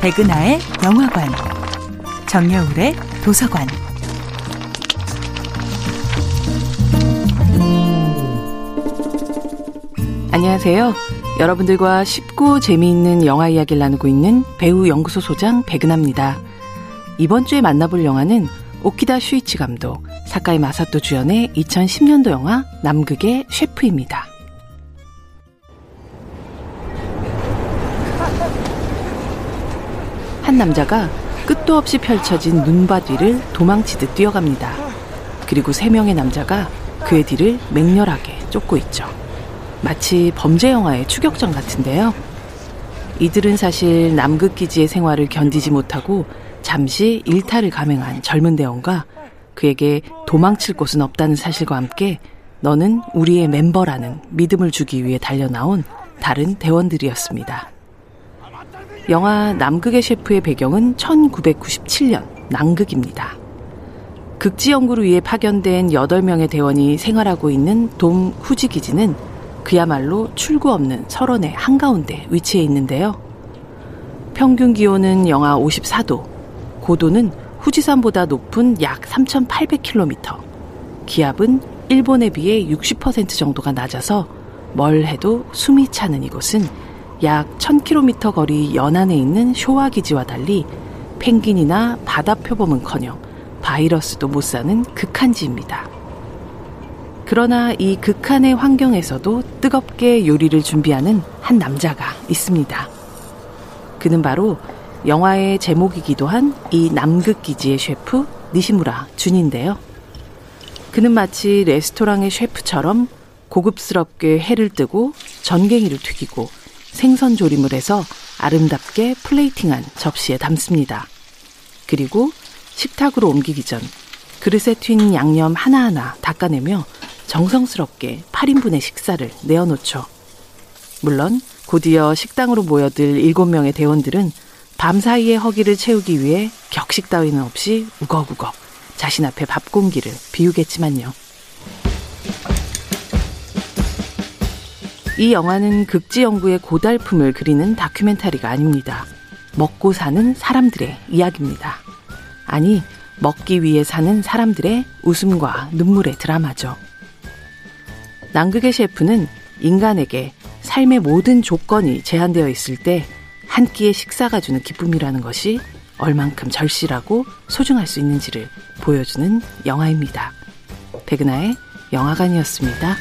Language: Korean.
백은하의 영화관, 정여울의 도서관. 안녕하세요. 여러분들과 쉽고 재미있는 영화 이야기를 나누고 있는 배우 연구소 소장 백은하입니다. 이번 주에 만나볼 영화는 오키다 슈이치 감독, 사카이 마사토 주연의 2010년도 영화 남극의 셰프입니다. 한 남자가 끝도 없이 펼쳐진 눈밭 위를 도망치듯 뛰어갑니다. 그리고 세 명의 남자가 그의 뒤를 맹렬하게 쫓고 있죠. 마치 범죄 영화의 추격전 같은데요. 이들은 사실 남극 기지의 생활을 견디지 못하고 잠시 일탈을 감행한 젊은 대원과 그에게 도망칠 곳은 없다는 사실과 함께 너는 우리의 멤버라는 믿음을 주기 위해 달려나온 다른 대원들이었습니다. 영화 남극의 셰프의 배경은 1997년 남극입니다. 극지 연구를 위해 파견된 8명의 대원이 생활하고 있는 돔 후지 기지는 그야말로 출구 없는 설원의 한가운데 위치해 있는데요. 평균 기온은 영하 54도, 고도는 후지산보다 높은 약 3,800km, 기압은 일본에 비해 60% 정도가 낮아서 뭘 해도 숨이 차는 이곳은 약 1000km 거리 연안에 있는 쇼와 기지와 달리 펭귄이나 바다 표범은커녕 바이러스도 못 사는 극한지입니다. 그러나 이 극한의 환경에서도 뜨겁게 요리를 준비하는 한 남자가 있습니다. 그는 바로 영화의 제목이기도 한 이 남극 기지의 셰프 니시무라 준인데요. 그는 마치 레스토랑의 셰프처럼 고급스럽게 해를 뜨고 전갱이를 튀기고 생선 조림을 해서 아름답게 플레이팅한 접시에 담습니다. 그리고 식탁으로 옮기기 전 그릇에 튄 양념 하나하나 닦아내며 정성스럽게 8인분의 식사를 내어놓죠. 물론 곧이어 식당으로 모여들 7명의 대원들은 밤사이의 허기를 채우기 위해 격식 따위는 없이 우걱우걱 자신 앞에 밥 공기를 비우겠지만요. 이 영화는 극지 연구의 고달픔을 그리는 다큐멘터리가 아닙니다. 먹고 사는 사람들의 이야기입니다. 아니, 먹기 위해 사는 사람들의 웃음과 눈물의 드라마죠. 남극의 셰프는 인간에게 삶의 모든 조건이 제한되어 있을 때 한 끼의 식사가 주는 기쁨이라는 것이 얼만큼 절실하고 소중할 수 있는지를 보여주는 영화입니다. 백은하의 영화관이었습니다.